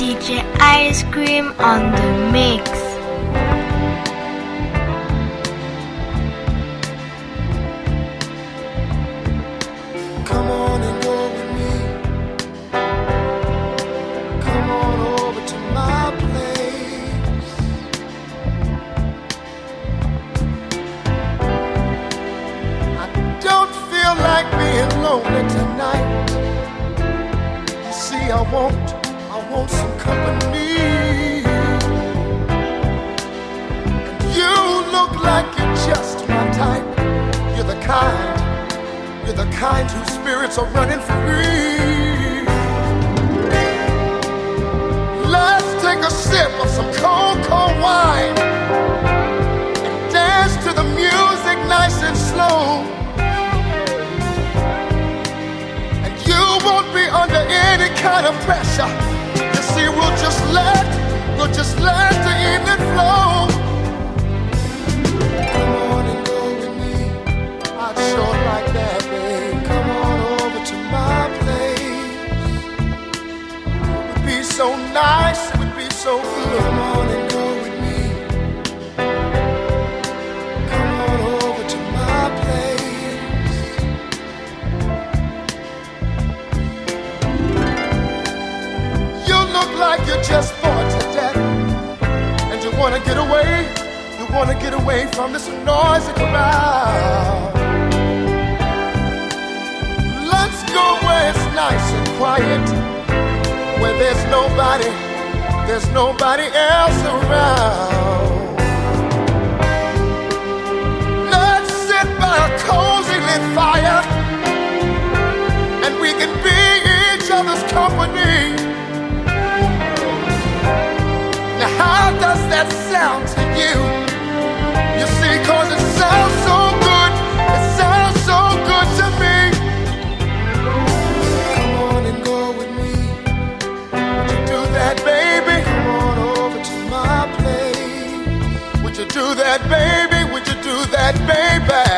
DJ Ice Cream on the mix. I don't some company. You look like you're just my type. You're the kind. You're the kind whose spirits are running free. Let's take a sip of some cold, cold wine and dance to the music nice and slow. And you won't be under any kind of pressure. See, we'll just let, we'll just let the evening flow. Come on and go with me. I'd sure like that, babe. Come on over to my place. It would be so nice, it would be so good. Wanna get away. You wanna get away from this noisy crowd. Let's go where it's nice and quiet, where there's nobody, there's nobody else around. Let's sit by a cozy lit fire, and we can be each other's company. That sound to you? You see, cause it sounds so good, it sounds so good to me. Come on and go with me. Would you do that, baby? Come on over to my place. Would you do that, baby? Would you do that, baby?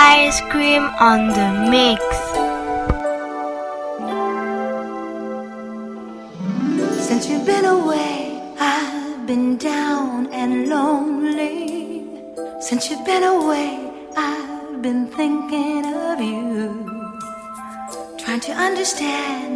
ice cream on the mix. Since you've been away, I've been down and lonely. Since you've been away, I've been thinking of you, trying to understand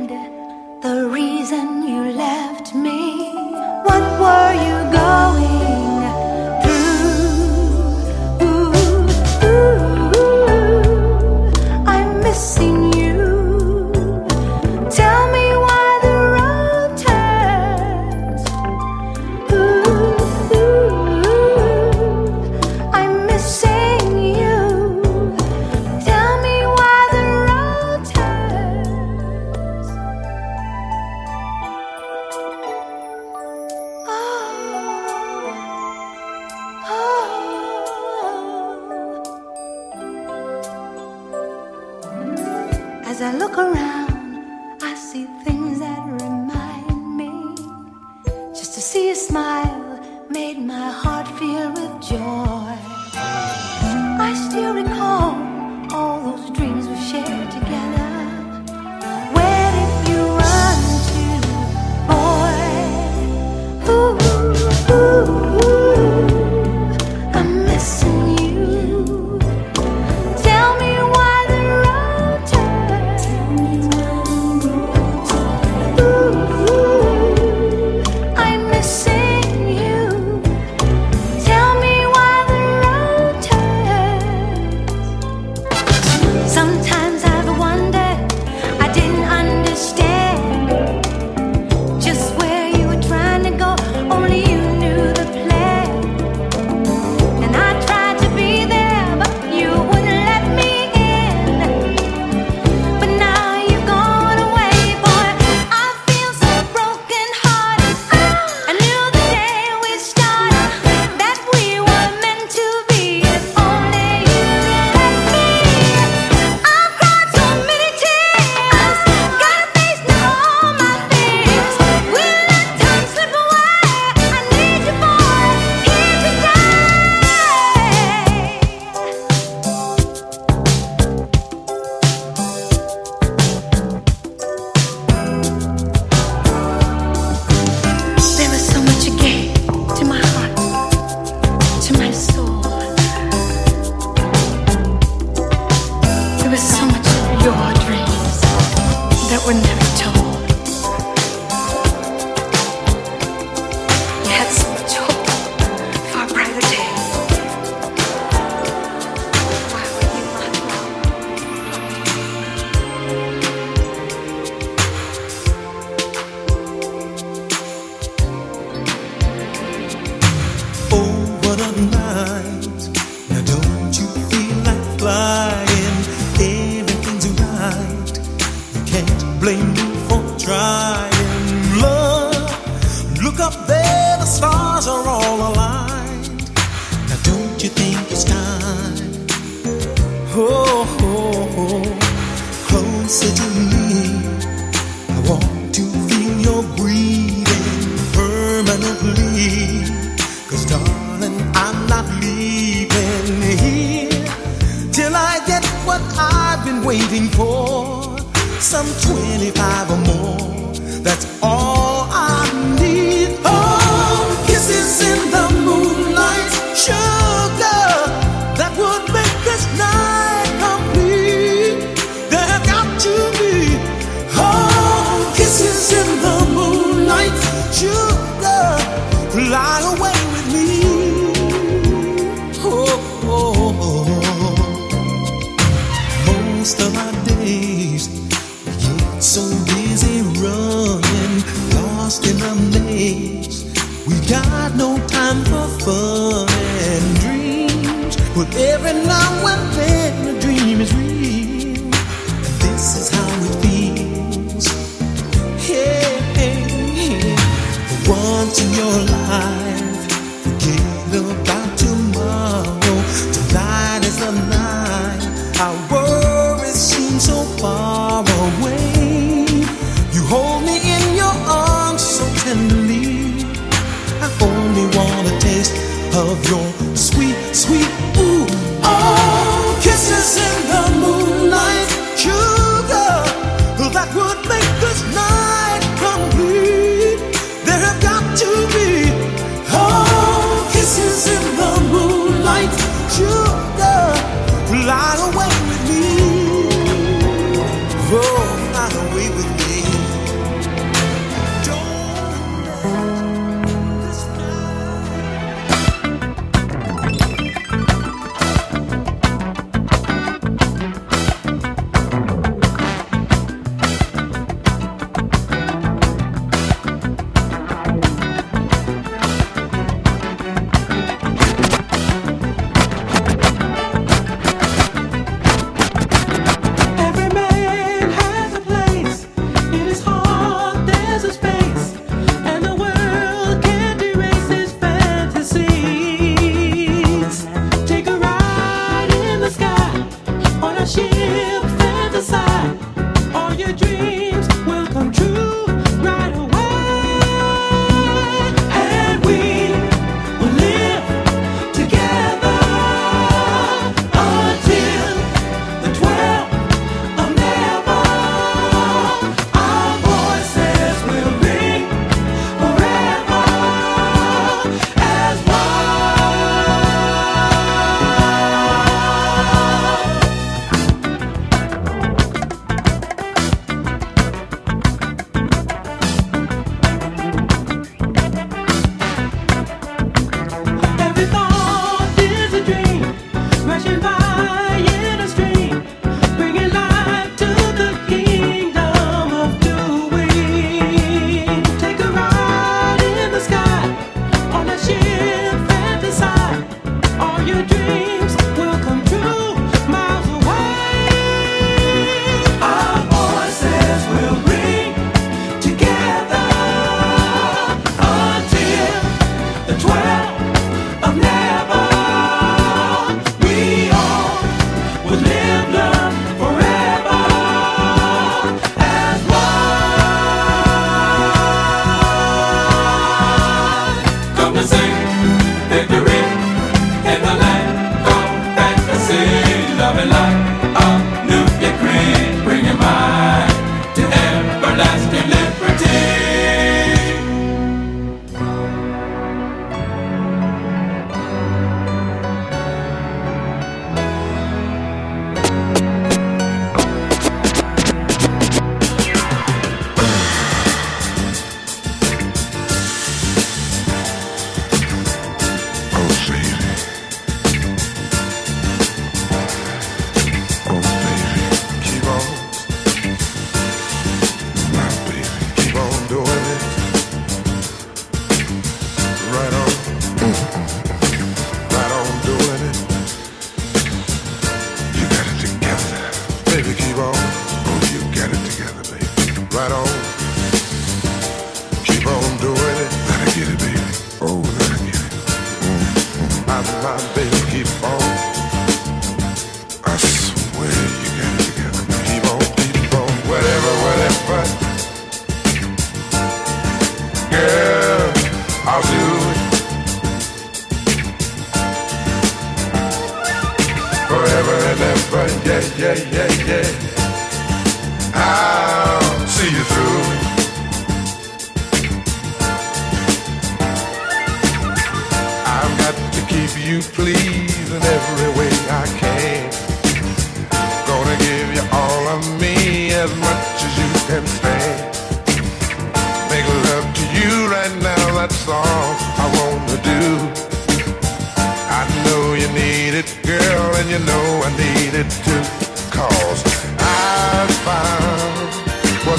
your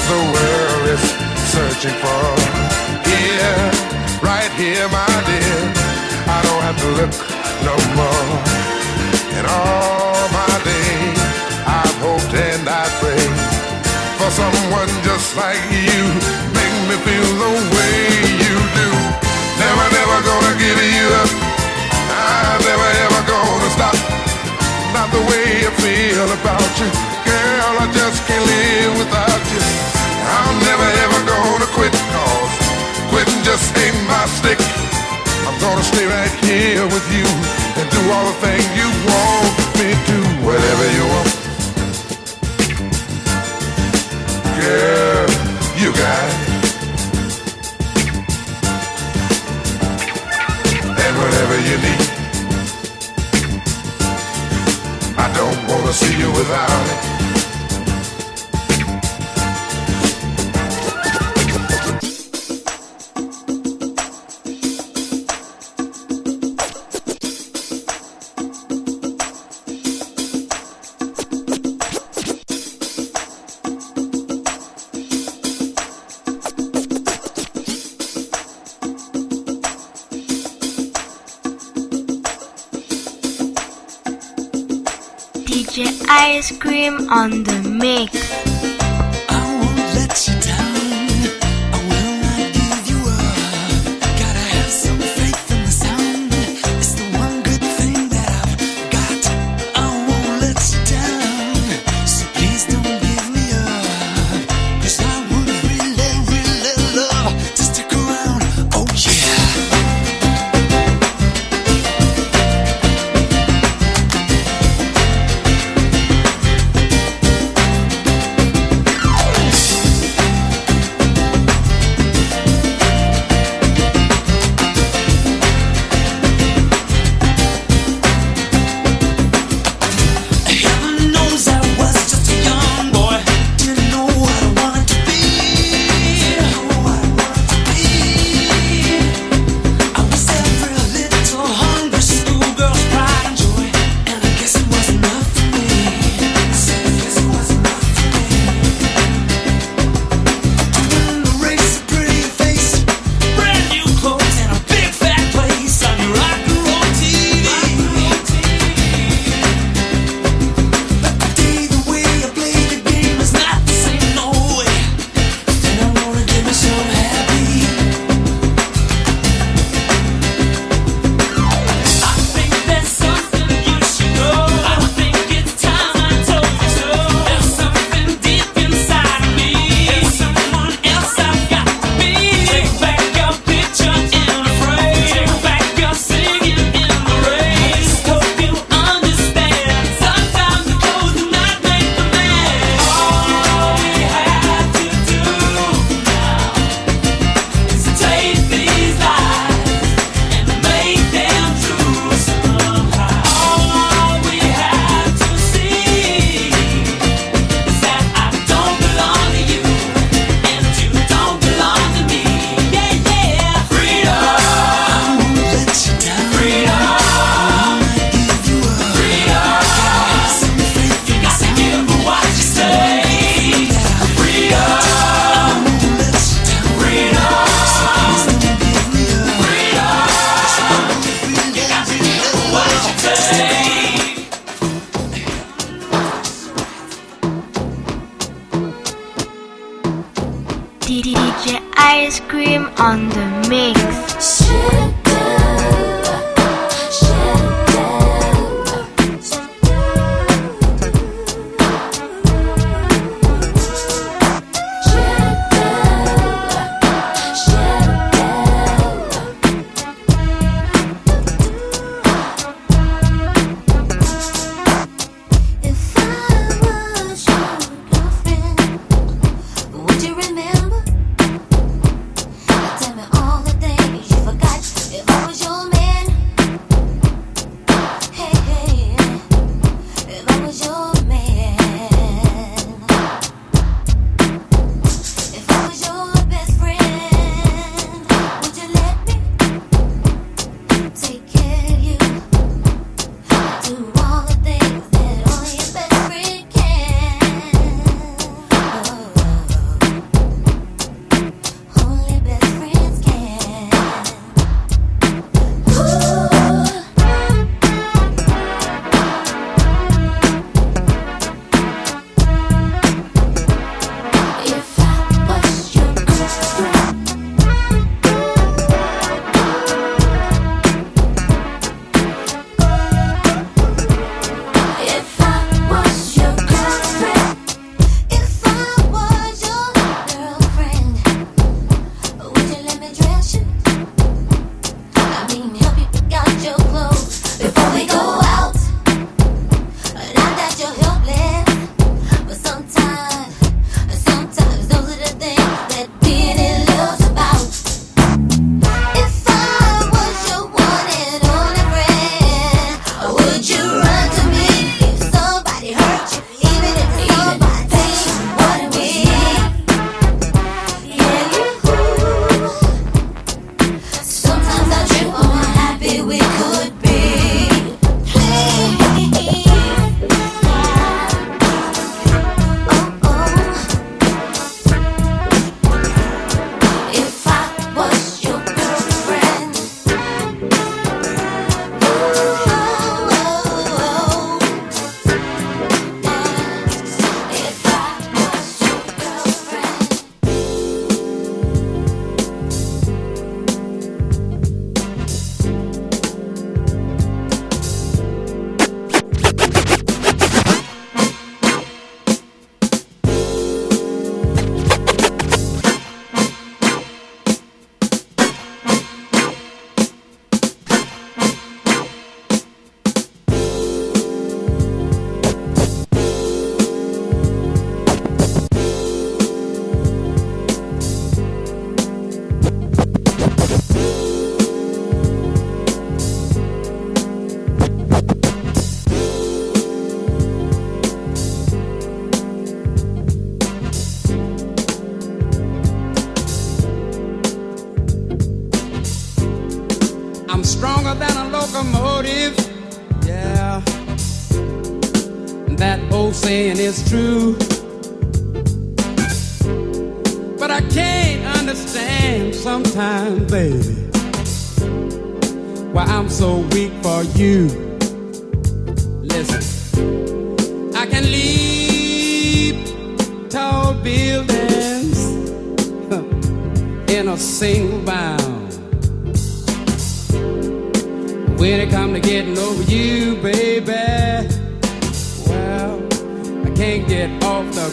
the world is searching for. Here, right here, my dear, I don't have to look no more. And all my days, I've hoped and I prayed for someone just like you. Make me feel the way you do. Never, never gonna give you up. I'm never, ever gonna stop. Not the way I feel about you. here with you and do all the things cuando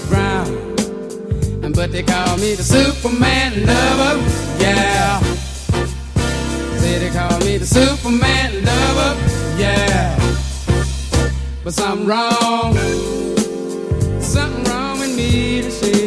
Brown. But they call me the Superman lover, yeah. Say they call me the Superman lover, yeah. But something wrong, something wrong with me to say.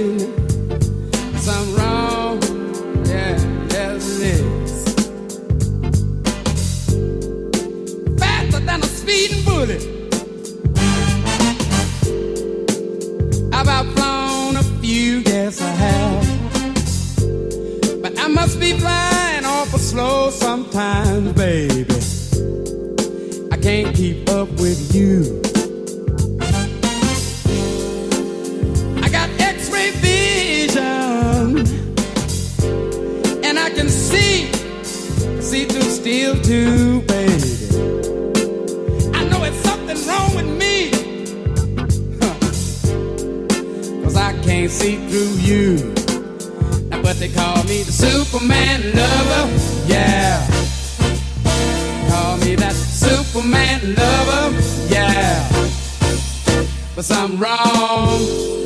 sometimes, baby, I can't keep up with you. I got x ray vision, and I can see, see through steel, too, baby. I know it's something wrong with me, cause I can't see through you but they call me the Superman lover. Yeah. Superman lover, yeah. But something wrong.